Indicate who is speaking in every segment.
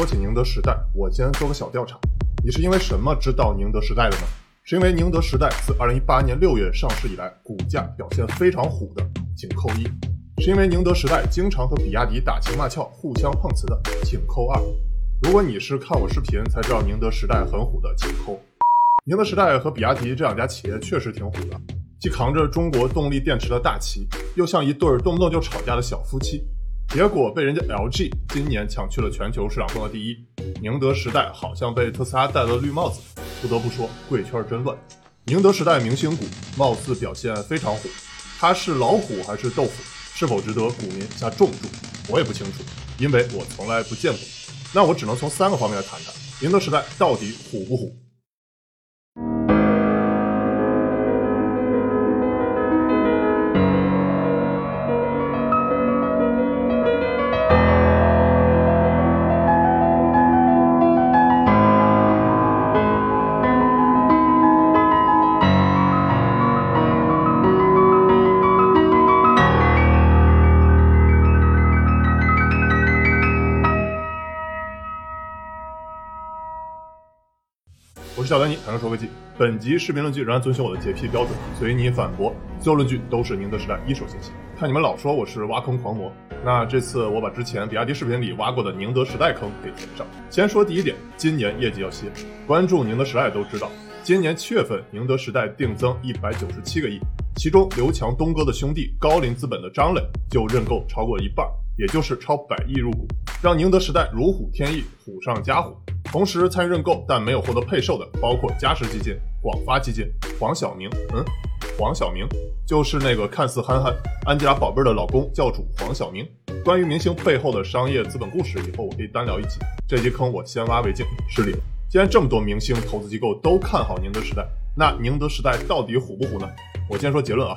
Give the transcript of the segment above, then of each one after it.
Speaker 1: 说起宁德时代，我先做个小调查，你是因为什么知道宁德时代的呢？是因为宁德时代自2018年6月上市以来，股价表现非常虎的，请扣一；是因为宁德时代经常和比亚迪打情骂俏、互相碰瓷的，请扣二。如果你是看我视频才知道宁德时代很虎的，请扣。宁德时代和比亚迪这两家企业确实挺虎的，既扛着中国动力电池的大旗，又像一对动不动就吵架的小夫妻。结果被人家 LG 今年抢去了全球市场份额第一，宁德时代好像被特斯拉戴了绿帽子。不得不说，贵圈真乱。宁德时代明星股貌似表现非常虎，它是老虎还是豆腐？是否值得股民下重注？我也不清楚，因为我从来不见过。那我只能从三个方面来谈谈，宁德时代到底虎不虎？我是小丹尼，坦诚说科技。本集视频论据仍然遵循我的洁癖标准，随你反驳，所有论据都是宁德时代一手信息。看你们老说我是挖坑狂魔，那这次我把之前比亚迪视频里挖过的宁德时代坑给填上。先说第一点，今年业绩要歇。关注宁德时代都知道，今年七月份宁德时代定增一百九十七个亿，其中刘强东哥的兄弟高瓴资本的张磊就认购超过一半，也就是超百亿入股，让宁德时代如虎添翼，虎上加虎。同时参与认购但没有获得配售的，包括嘉实基金、广发基金、黄晓明。嗯，黄晓明就是那个看似憨憨安吉拉宝贝的老公教主黄晓明。关于明星背后的商业资本故事，以后我可以单聊一集。这集坑我先挖为敬，失礼了。既然这么多明星投资机构都看好宁德时代，那宁德时代到底虎不虎呢？我先说结论啊，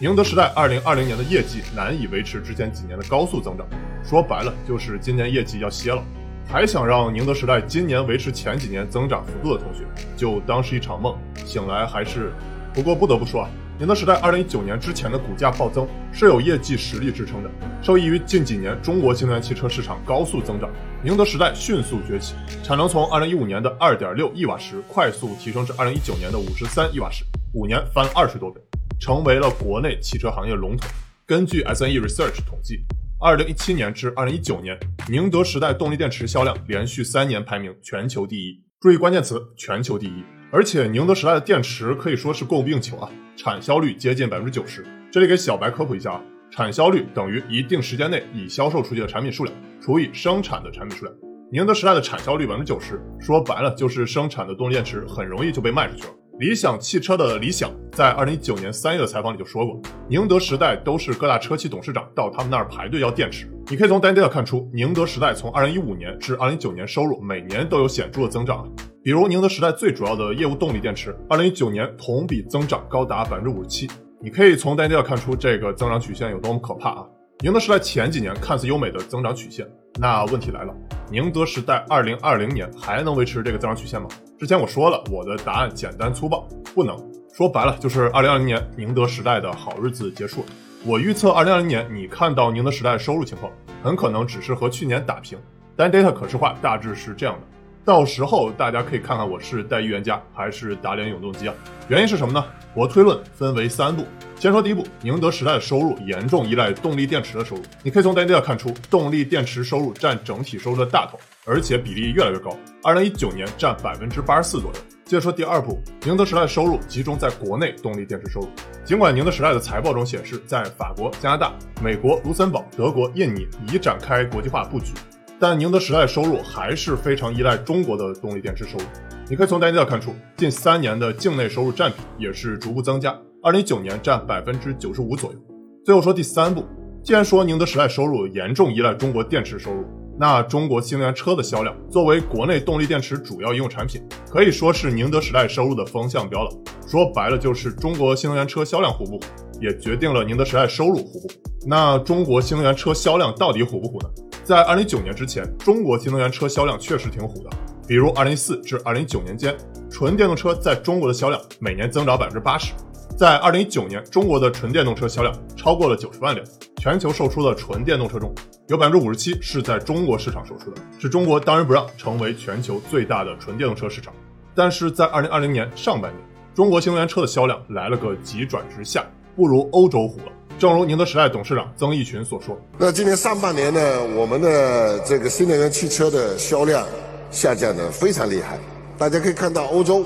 Speaker 1: 宁德时代二零二零年的业绩难以维持之前几年的高速增长，说白了就是今年业绩要歇了。还想让宁德时代今年维持前几年增长幅度的同学，就当是一场梦，醒来还是……不过不得不说啊，宁德时代二零一九年之前的股价暴增是有业绩实力支撑的，受益于近几年中国新能源汽车市场高速增长，宁德时代迅速崛起，产能从二零一五年的二点六亿瓦时快速提升至二零一九年的五十三亿瓦时，五年翻了二十多倍，成为了国内汽车行业龙头。根据 S N E Research 统计。二零一七年至二零一九年，宁德时代动力电池销量连续三年排名全球第一。注意关键词：全球第一。而且宁德时代的电池可以说是供不应求啊，产销率接近百分之九十。这里给小白科普一下啊，产销率等于一定时间内已销售出去的产品数量除以生产的产品数量。宁德时代的产销率百分之九十，说白了就是生产的动力电池很容易就被卖出去了。理想汽车的理想在二零一九年三月的采访里就说过，宁德时代都是各大车企董事长到他们那儿排队要电池。你可以从 data 看出，宁德时代从二零一五年至二零一九年收入每年都有显著的增长。比如宁德时代最主要的业务动力电池，二零一九年同比增长高达百分之五十七。你可以从 data 看出这个增长曲线有多么可怕啊！宁德时代前几年看似优美的增长曲线，那问题来了，宁德时代二零二零年还能维持这个增长曲线吗？之前我说了，我的答案简单粗暴，不能说白了就是二零二零年宁德时代的好日子结束了。我预测二零二零年你看到宁德时代收入情况，很可能只是和去年打平。但 data 可视化大致是这样的，到时候大家可以看看我是带预言家还是打脸永动机啊？原因是什么呢？我推论分为三步。先说第一步，宁德时代的收入严重依赖动力电池的收入。你可以从 data 看出，动力电池收入占整体收入的大头。而且比例越来越高，二零一九年占百分之八十四左右。接着说第二步，宁德时代的收入集中在国内动力电池收入。尽管宁德时代的财报中显示，在法国、加拿大、美国、卢森堡、德国、印尼已展开国际化布局，但宁德时代收入还是非常依赖中国的动力电池收入。你可以从单调看出，近三年的境内收入占比也是逐步增加，二零一九年占百分之九十五左右。最后说第三步，既然说宁德时代收入严重依赖中国电池收入。那中国新能源车的销量，作为国内动力电池主要应用产品，可以说是宁德时代收入的风向标了。说白了，就是中国新能源车销量虎不虎，也决定了宁德时代收入虎不虎。那中国新能源车销量到底虎不虎呢？在二零一九年之前，中国新能源车销量确实挺虎的。比如二零一四至二零一九年间，纯电动车在中国的销量每年增长百分之八十。在二零一九年，中国的纯电动车销量超过了九十万辆。全球售出的纯电动车中，有百分之五十七是在中国市场售出的，是中国当仁不让成为全球最大的纯电动车市场。但是在二零二零年上半年，中国新能源车的销量来了个急转直下，不如欧洲虎了。正如宁德时代董事长曾轶群所说：“
Speaker 2: 那今年上半年呢，我们的这个新能源汽车的销量下降的非常厉害。大家可以看到，欧洲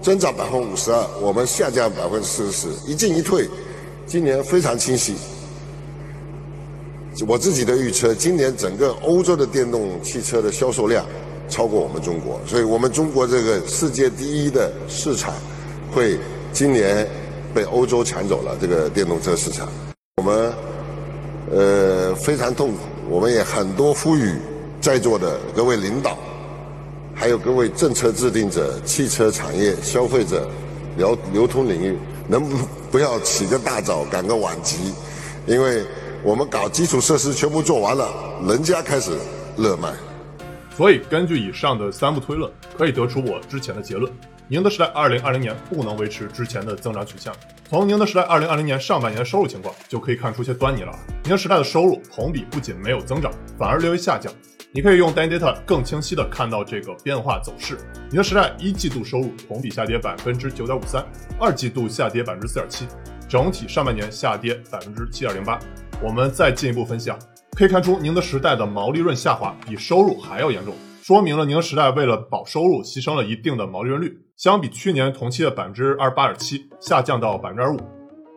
Speaker 2: 增长百分之五十二，我们下降百分之四十四，一进一退。今年非常清晰。我自己的预测，今年整个欧洲的电动汽车的销售量超过我们中国，所以我们中国这个世界第一的市场会今年被欧洲抢走了这个电动车市场。”我们呃非常痛苦，我们也很多呼吁在座的各位领导，还有各位政策制定者、汽车产业、消费者、流流通领域，能不不要起个大早赶个晚集？因为我们搞基础设施全部做完了，人家开始热卖。
Speaker 1: 所以根据以上的三步推论，可以得出我之前的结论：宁德时代二零二零年不能维持之前的增长取向。从宁德时代二零二零年上半年的收入情况就可以看出些端倪了。宁德时代的收入同比不仅没有增长，反而略微下降。你可以用 Dandata 更清晰的看到这个变化走势。宁德时代一季度收入同比下跌百分之九点五三，二季度下跌百分之四点七，整体上半年下跌百分之七点零八。我们再进一步分析啊，可以看出宁德时代的毛利润下滑比收入还要严重，说明了宁德时代为了保收入，牺牲了一定的毛利润率。相比去年同期的百分之二十八点七，下降到百分之二十五，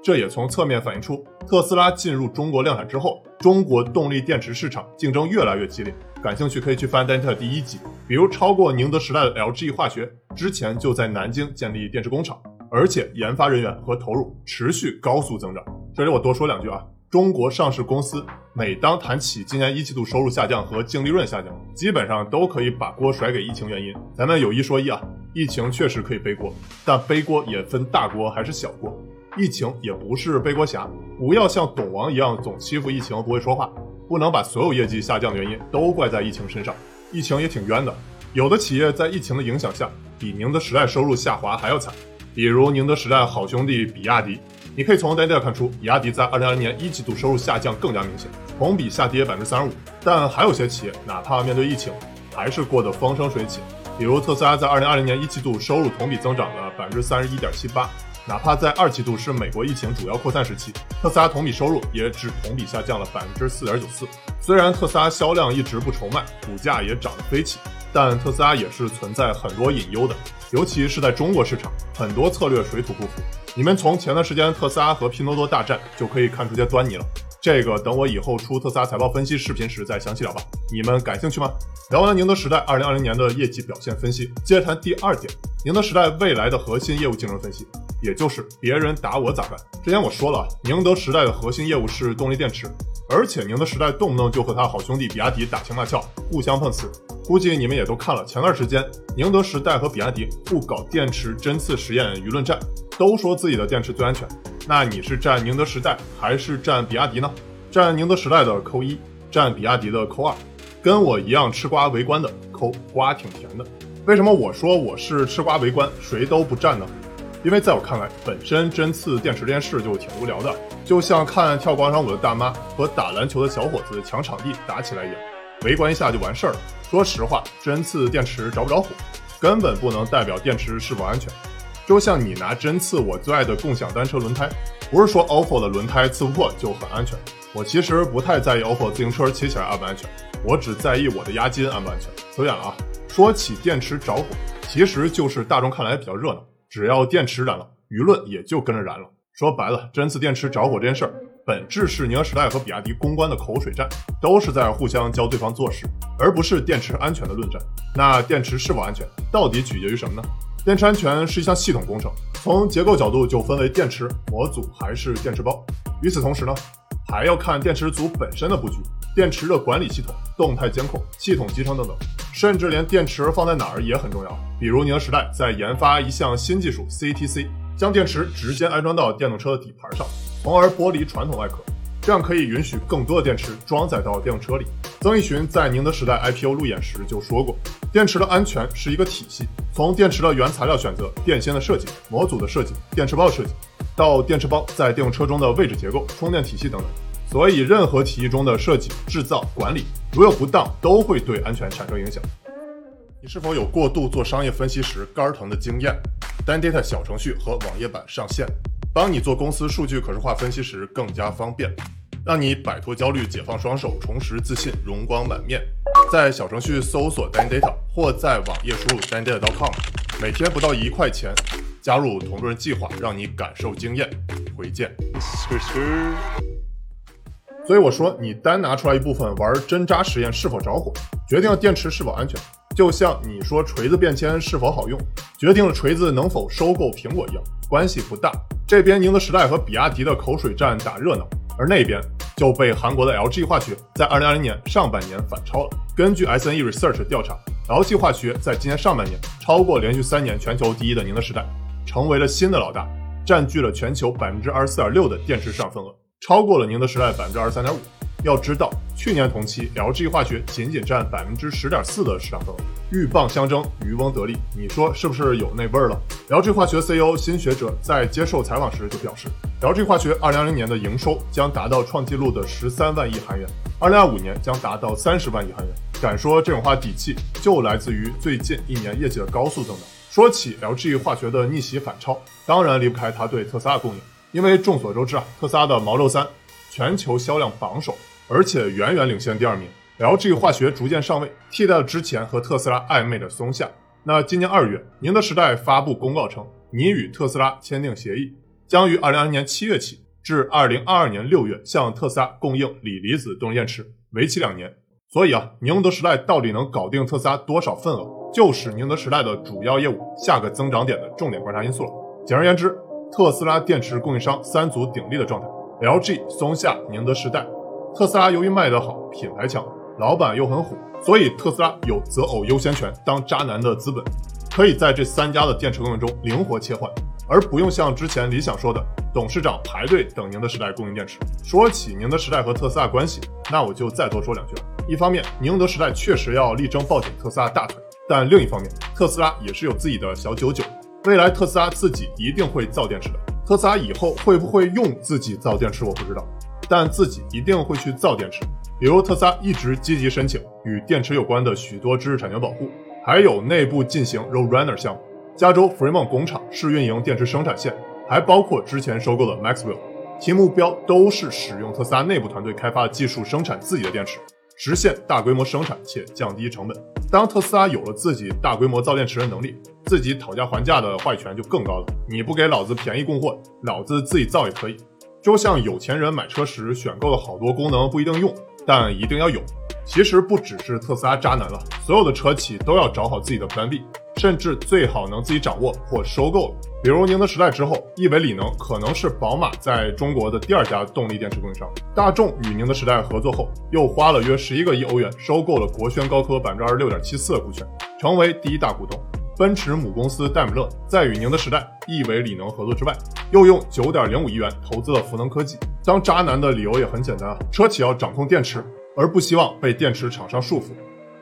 Speaker 1: 这也从侧面反映出特斯拉进入中国量产之后，中国动力电池市场竞争越来越激烈。感兴趣可以去翻 Data 第一集，比如超过宁德时代的 LG 化学之前就在南京建立电池工厂，而且研发人员和投入持续高速增长。这里我多说两句啊。中国上市公司每当谈起今年一季度收入下降和净利润下降，基本上都可以把锅甩给疫情原因。咱们有一说一啊，疫情确实可以背锅，但背锅也分大锅还是小锅。疫情也不是背锅侠，不要像董王一样总欺负疫情不会说话，不能把所有业绩下降的原因都怪在疫情身上。疫情也挺冤的，有的企业在疫情的影响下，比宁德时代收入下滑还要惨，比如宁德时代好兄弟比亚迪。你可以从 data 看出，比亚迪在二零二零年一季度收入下降更加明显，同比下跌百分之三十五。但还有些企业，哪怕面对疫情，还是过得风生水起。比如特斯拉在二零二零年一季度收入同比增长了百分之三十一点七八，哪怕在二季度是美国疫情主要扩散时期，特斯拉同比收入也只同比下降了百分之四点九四。虽然特斯拉销量一直不愁卖，股价也涨得飞起，但特斯拉也是存在很多隐忧的，尤其是在中国市场，很多策略水土不服。你们从前段时间特斯拉和拼多多大战就可以看出些端倪了。这个等我以后出特斯拉财报分析视频时再详细聊吧。你们感兴趣吗？聊完了宁德时代二零二零年的业绩表现分析，接着谈第二点，宁德时代未来的核心业务竞争分析，也就是别人打我咋办。之前我说了，宁德时代的核心业务是动力电池，而且宁德时代动不动就和他好兄弟比亚迪打情骂俏，互相碰瓷。估计你们也都看了，前段时间宁德时代和比亚迪互搞电池针刺实验舆论战。都说自己的电池最安全，那你是站宁德时代还是站比亚迪呢？站宁德时代的扣一，站比亚迪的扣二，跟我一样吃瓜围观的扣瓜挺甜的。为什么我说我是吃瓜围观，谁都不站呢？因为在我看来，本身针刺电池这件事就挺无聊的，就像看跳广场舞的大妈和打篮球的小伙子抢场地打起来一样，围观一下就完事儿了。说实话，针刺电池着不着火，根本不能代表电池是否安全。就像你拿针刺我最爱的共享单车轮胎，不是说 OFO 的轮胎刺不破就很安全。我其实不太在意 OFO 自行车骑起来安不安全，我只在意我的押金安不安全。走远了啊！说起电池着火，其实就是大众看来比较热闹，只要电池燃了，舆论也就跟着燃了。说白了，针刺电池着火这件事儿，本质是宁德时代和比亚迪公关的口水战，都是在互相教对方做事，而不是电池安全的论战。那电池是否安全，到底取决于什么呢？电池安全是一项系统工程，从结构角度就分为电池、模组还是电池包。与此同时呢，还要看电池组本身的布局、电池的管理系统、动态监控、系统集成等等，甚至连电池放在哪儿也很重要。比如宁德时代在研发一项新技术 CTC，将电池直接安装到电动车的底盘上，从而剥离传统外壳。这样可以允许更多的电池装载到电动车里。曾轶群在宁德时代 IPO 路演时就说过，电池的安全是一个体系，从电池的原材料选择、电芯的设计、模组的设计、电池包设计，到电池包在电动车中的位置结构、充电体系等等。所以，任何体系中的设计、制造、管理，如有不当，都会对安全产生影响。你是否有过度做商业分析时肝疼的经验？DanData 小程序和网页版上线，帮你做公司数据可视化分析时更加方便，让你摆脱焦虑，解放双手，重拾自信，容光满面。在小程序搜索 DanData，或在网页输入 DanData.com，每天不到一块钱，加入同路人计划，让你感受经验。回见。所以我说，你单拿出来一部分玩针扎实验是否着火，决定了电池是否安全。就像你说锤子变铅是否好用，决定了锤子能否收购苹果一样，关系不大。这边宁德时代和比亚迪的口水战打热闹，而那边就被韩国的 LG 化学在2020年上半年反超了。根据 SNE Research 调查，LG 化学在今年上半年超过连续三年全球第一的宁德时代，成为了新的老大，占据了全球百分之二十四点六的电池市场份额，超过了宁德时代百分之二十三点五。要知道，去年同期，LG 化学仅仅占百分之十点四的市场份额。鹬蚌相争，渔翁得利，你说是不是有那味儿了？LG 化学 CEO 新学者在接受采访时就表示，LG 化学二零二零年的营收将达到创纪录的十三万亿韩元，二零二五年将达到三十万亿韩元。敢说这种话底气，就来自于最近一年业绩的高速增长。说起 LG 化学的逆袭反超，当然离不开它对特斯拉的供应，因为众所周知啊，特斯拉的 Model 3全球销量榜首。而且远远领先第二名，LG 化学逐渐上位，替代了之前和特斯拉暧昧的松下。那今年二月，宁德时代发布公告称，拟与特斯拉签订协议，将于二零二零年七月起至二零二二年六月向特斯拉供应锂离子动力电池，为期两年。所以啊，宁德时代到底能搞定特斯拉多少份额，就是宁德时代的主要业务下个增长点的重点观察因素了。简而言之，特斯拉电池供应商三足鼎立的状态：LG、松下、宁德时代。特斯拉由于卖得好，品牌强，老板又很虎，所以特斯拉有择偶优先权，当渣男的资本，可以在这三家的电池供应中灵活切换，而不用像之前理想说的，董事长排队等宁德时代供应电池。说起宁德时代和特斯拉关系，那我就再多说两句了。一方面，宁德时代确实要力争抱紧特斯拉大腿，但另一方面，特斯拉也是有自己的小九九，未来特斯拉自己一定会造电池的。特斯拉以后会不会用自己造电池，我不知道。但自己一定会去造电池，比如特斯拉一直积极申请与电池有关的许多知识产权保护，还有内部进行 Roadrunner 项目，加州 Fremont 工厂试运营电池生产线，还包括之前收购的 Maxwell，其目标都是使用特斯拉内部团队开发技术生产自己的电池，实现大规模生产且降低成本。当特斯拉有了自己大规模造电池的能力，自己讨价还价的话语权就更高了。你不给老子便宜供货，老子自己造也可以。就像有钱人买车时选购的好多功能不一定用，但一定要有。其实不只是特斯拉渣男了，所有的车企都要找好自己的 Plan B，甚至最好能自己掌握或收购。比如宁德时代之后，亿纬锂能可能是宝马在中国的第二家动力电池供应商。大众与宁德时代合作后，又花了约十一个亿欧元收购了国轩高科百分之二十六点七四的股权，成为第一大股东。奔驰母公司戴姆勒在与宁德时代、亿纬锂能合作之外，又用九点零五亿元投资了福能科技。当渣男的理由也很简单啊，车企要掌控电池，而不希望被电池厂商束缚，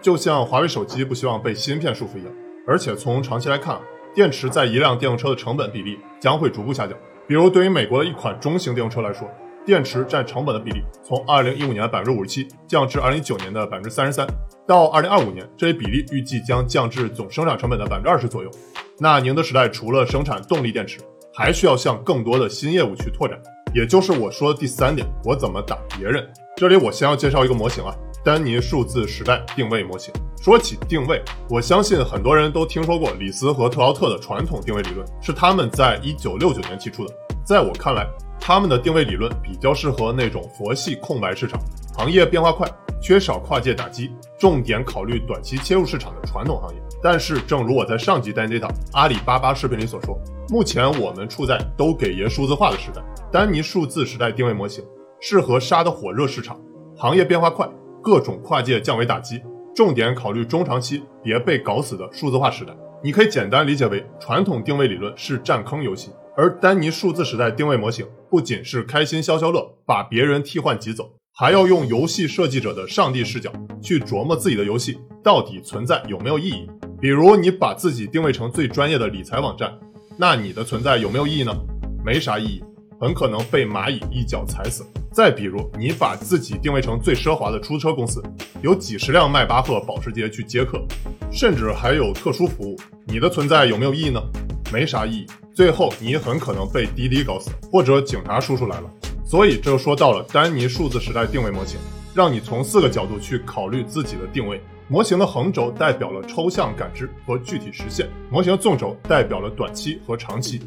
Speaker 1: 就像华为手机不希望被芯片束缚一样。而且从长期来看，电池在一辆电动车的成本比例将会逐步下降。比如对于美国的一款中型电动车来说。电池占成本的比例从二零一五年的百分之五十七降至二零一九年的百分之三十三，到二零二五年，这一比例预计将降至总生产成本的百分之二十左右。那宁德时代除了生产动力电池，还需要向更多的新业务去拓展，也就是我说的第三点，我怎么打别人？这里我先要介绍一个模型啊，丹尼数字时代定位模型。说起定位，我相信很多人都听说过李斯和特劳特的传统定位理论，是他们在一九六九年提出的。在我看来，他们的定位理论比较适合那种佛系空白市场、行业变化快、缺少跨界打击、重点考虑短期切入市场的传统行业。但是，正如我在上集 Data 阿里巴巴视频里所说，目前我们处在都给爷数字化的时代。丹尼数字时代定位模型适合杀的火热市场、行业变化快、各种跨界降维打击、重点考虑中长期别被搞死的数字化时代。你可以简单理解为，传统定位理论是占坑游戏。而丹尼数字时代定位模型不仅是开心消消乐，把别人替换挤走，还要用游戏设计者的上帝视角去琢磨自己的游戏到底存在有没有意义。比如你把自己定位成最专业的理财网站，那你的存在有没有意义呢？没啥意义，很可能被蚂蚁一脚踩死。再比如，你把自己定位成最奢华的出租车公司，有几十辆迈巴赫、保时捷去接客，甚至还有特殊服务，你的存在有没有意义呢？没啥意义。最后，你很可能被滴滴搞死，或者警察叔叔来了。所以，这就说到了丹尼数字时代定位模型，让你从四个角度去考虑自己的定位。模型的横轴代表了抽象感知和具体实现，模型纵轴代表了短期和长期。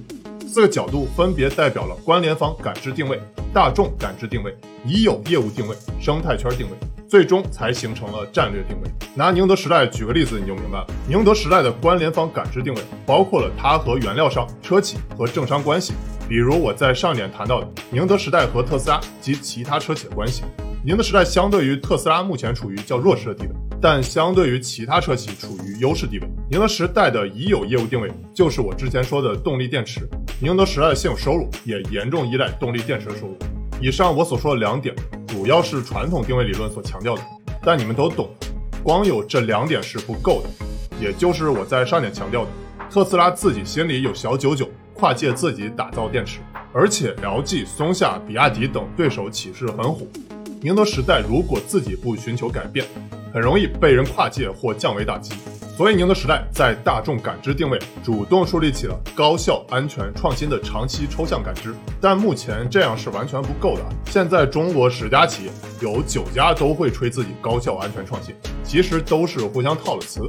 Speaker 1: 四个角度分别代表了关联方感知定位、大众感知定位、已有业务定位、生态圈定位，最终才形成了战略定位。拿宁德时代举个例子，你就明白了。宁德时代的关联方感知定位包括了它和原料商、车企和政商关系，比如我在上点谈到的宁德时代和特斯拉及其他车企的关系。宁德时代相对于特斯拉目前处于较弱势的地位。但相对于其他车企处于优势地位。宁德时代的已有业务定位就是我之前说的动力电池。宁德时代的现有收入也严重依赖动力电池的收入。以上我所说的两点，主要是传统定位理论所强调的，但你们都懂，光有这两点是不够的。也就是我在上点强调的，特斯拉自己心里有小九九，跨界自己打造电池，而且 LG、松下、比亚迪等对手气势很虎。宁德时代如果自己不寻求改变，很容易被人跨界或降维打击，所以宁德时代在大众感知定位主动树立起了高效、安全、创新的长期抽象感知。但目前这样是完全不够的。现在中国十家企业有九家都会吹自己高效、安全、创新，其实都是互相套的词。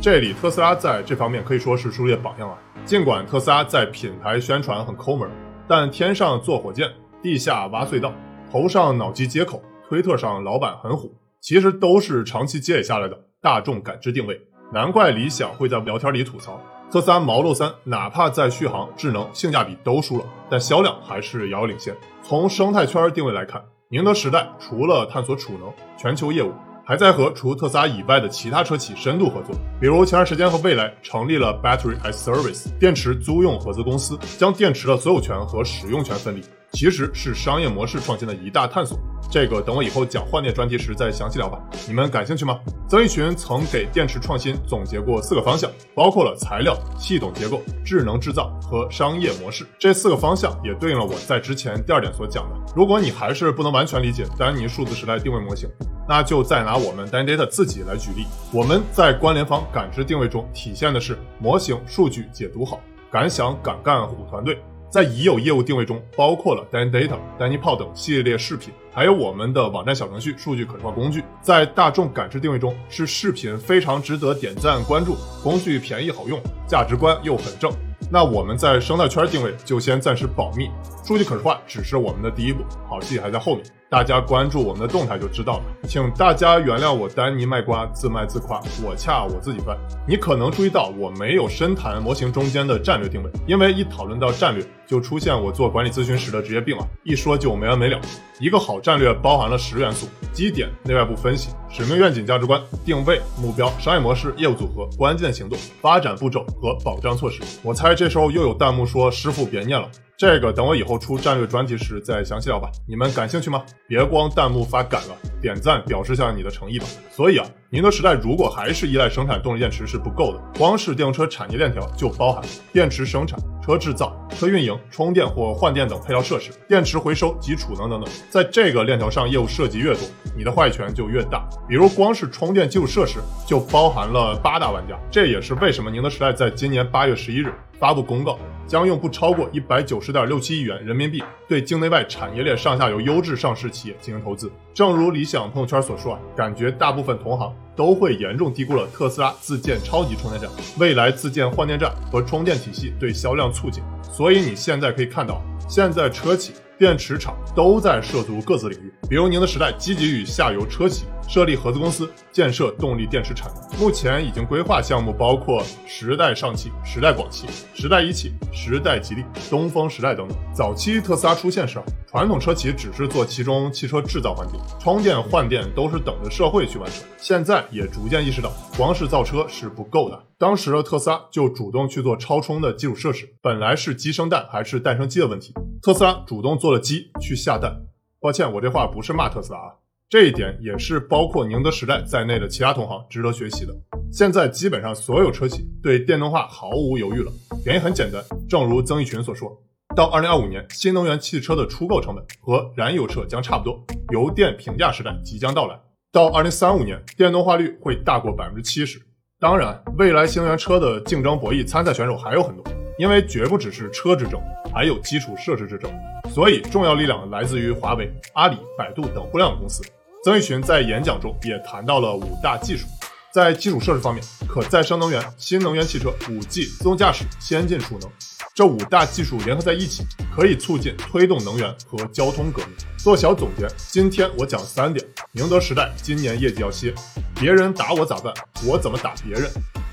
Speaker 1: 这里特斯拉在这方面可以说是树立榜样啊。尽管特斯拉在品牌宣传很抠门，但天上坐火箭，地下挖隧道，头上脑机接口，推特上老板很虎。其实都是长期积累下来的大众感知定位，难怪理想会在聊天里吐槽特斯拉 Model 3，哪怕在续航、智能、性价比都输了，但销量还是遥遥领先。从生态圈定位来看，宁德时代除了探索储能全球业务，还在和除特斯拉以外的其他车企深度合作，比如前段时间和蔚来成立了 Battery as Service 电池租用合资公司，将电池的所有权和使用权分离。其实是商业模式创新的一大探索，这个等我以后讲换电专题时再详细聊吧。你们感兴趣吗？曾轶群曾给电池创新总结过四个方向，包括了材料、系统结构、智能制造和商业模式。这四个方向也对应了我在之前第二点所讲的。如果你还是不能完全理解丹尼数字时代定位模型，那就再拿我们 Dan Data 自己来举例。我们在关联方感知定位中体现的是模型数据解读好，敢想敢干虎团队。在已有业务定位中，包括了 Dan Data、丹尼炮等系列视频，还有我们的网站小程序、数据可视化工具。在大众感知定位中，是视频非常值得点赞关注，工具便宜好用，价值观又很正。那我们在生态圈定位就先暂时保密，数据可视化只是我们的第一步，好戏还在后面。大家关注我们的动态就知道了，请大家原谅我丹尼卖瓜自卖自夸，我恰我自己翻。你可能注意到我没有深谈模型中间的战略定位，因为一讨论到战略，就出现我做管理咨询时的职业病啊，一说就没完没了。一个好战略包含了十元素：基点、内外部分析、使命、愿景、价值观、定位、目标、商业模式、业务组合、关键行动、发展步骤和保障措施。我猜这时候又有弹幕说：“师傅别念了。”这个等我以后出战略专题时再详细聊吧。你们感兴趣吗？别光弹幕发感了，点赞表示下你的诚意吧。所以啊，宁德时代如果还是依赖生产动力电池是不够的，光是电动车产业链条就包含电池生产、车制造、车运营、充电或换电等配套设施、电池回收及储能等等。在这个链条上业务涉及越多，你的话语权就越大。比如光是充电基础设施就包含了八大玩家，这也是为什么宁德时代在今年八月十一日发布公告。将用不超过一百九十点六七亿元人民币对境内外产业链上下游优质上市企业进行投资。正如理想朋友圈所说啊，感觉大部分同行都会严重低估了特斯拉自建超级充电站、未来自建换电站和充电体系对销量促进。所以你现在可以看到，现在车企。电池厂都在涉足各自领域，比如宁德时代积极与下游车企设立合资公司，建设动力电池产能。目前已经规划项目包括时代上汽、时代广汽、时代一汽、时代吉利、东风时代等等。早期特斯拉出现时，传统车企只是做其中汽车制造环节，充电换电都是等着社会去完成。现在也逐渐意识到，光是造车是不够的。当时的特斯拉就主动去做超充的基础设施，本来是鸡生蛋还是蛋生鸡的问题。特斯拉主动做了鸡去下蛋，抱歉，我这话不是骂特斯拉啊，这一点也是包括宁德时代在内的其他同行值得学习的。现在基本上所有车企对电动化毫无犹豫了，原因很简单，正如曾轶群所说，到二零二五年，新能源汽车的出购成本和燃油车将差不多，油电平价时代即将到来。到二零三五年，电动化率会大过百分之七十。当然，未来新能源车的竞争博弈，参赛选手还有很多，因为绝不只是车之争，还有基础设施之争。所以，重要力量来自于华为、阿里、百度等互联网公司。曾轶群在演讲中也谈到了五大技术。在基础设施方面，可再生能源、新能源汽车、五 G、自动驾驶、先进储能，这五大技术联合在一起，可以促进推动能源和交通革命。做小总结，今天我讲三点：宁德时代今年业绩要歇，别人打我咋办？我怎么打别人？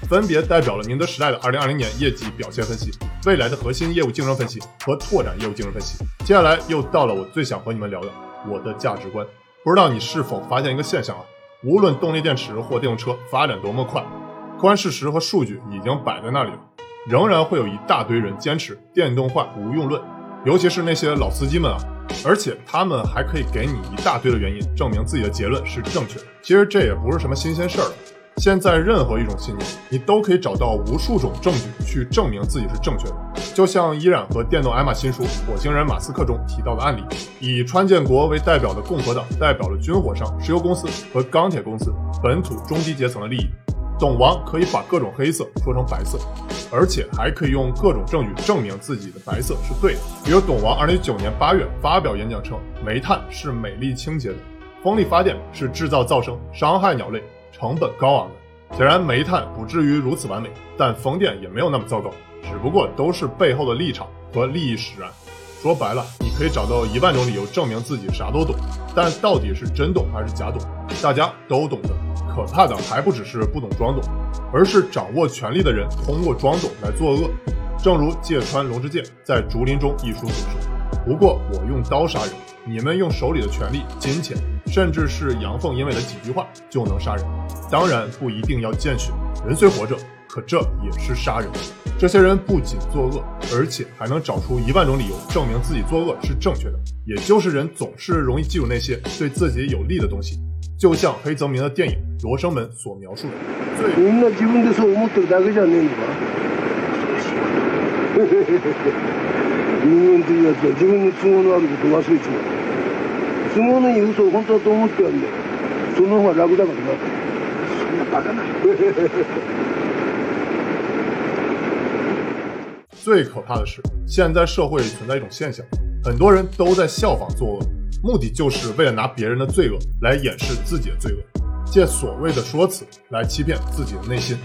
Speaker 1: 分别代表了宁德时代的2020年业绩表现分析、未来的核心业务竞争分析和拓展业务竞争分析。接下来又到了我最想和你们聊的我的价值观。不知道你是否发现一个现象啊？无论动力电池或电动车发展多么快，客观事实和数据已经摆在那里了，仍然会有一大堆人坚持电动化无用论，尤其是那些老司机们啊，而且他们还可以给你一大堆的原因，证明自己的结论是正确的。其实这也不是什么新鲜事儿。现在任何一种信念，你都可以找到无数种证据去证明自己是正确的。就像依然和电动艾玛新书《火星人马斯克》中提到的案例，以川建国为代表的共和党代表了军火商、石油公司和钢铁公司本土中低阶层的利益。董王可以把各种黑色说成白色，而且还可以用各种证据证明自己的白色是对的。比如董王2019年8月发表演讲称，煤炭是美丽清洁的，风力发电是制造噪声、伤害鸟类。成本高昂的，显然煤炭不至于如此完美，但风电也没有那么糟糕，只不过都是背后的立场和利益使然。说白了，你可以找到一万种理由证明自己啥都懂，但到底是真懂还是假懂，大家都懂的。可怕的还不只是不懂装懂，而是掌握权力的人通过装懂来作恶。正如芥川龙之介在《竹林中》一书所说：“不过我用刀杀人，你们用手里的权力、金钱。”甚至是阳奉阴违的几句话就能杀人，当然不一定要见血。人虽活着，可这也是杀人。这些人不仅作恶，而且还能找出一万种理由证明自己作恶是正确的。也就是人总是容易记住那些对自己有利的东西，就像黑泽明的电影《罗生门》所描述的。相撲の言う嘘本当だと思ってやるんだよその方が楽だからなそんなバカな最可怕的是，现在社会存在一种现象，很多人都在效仿作恶，目的就是为了拿别人的罪恶来掩饰自己的罪恶，借所谓的说辞来欺骗自己的内心。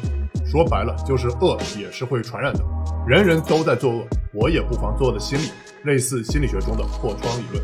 Speaker 1: 说白了，就是恶也是会传染的，人人都在作恶，我也不妨做的心理，类似心理学中的破窗理论。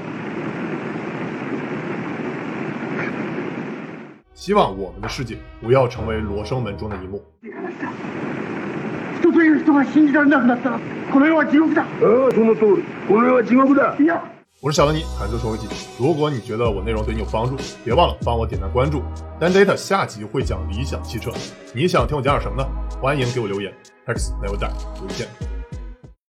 Speaker 1: 希望我们的世界不要成为罗生门中的一幕。人という人が信じられなくなったらこの世は地獄だ。ああ、その通り。この世は地獄だ。いや。我是小德尼，谈车说科技。如果你觉得我内容对你有帮助，别忘了帮我点赞关注。Dan Data 下集会讲理想汽车，你想听我讲点什么呢？欢迎给我留言。X，那我带，再见。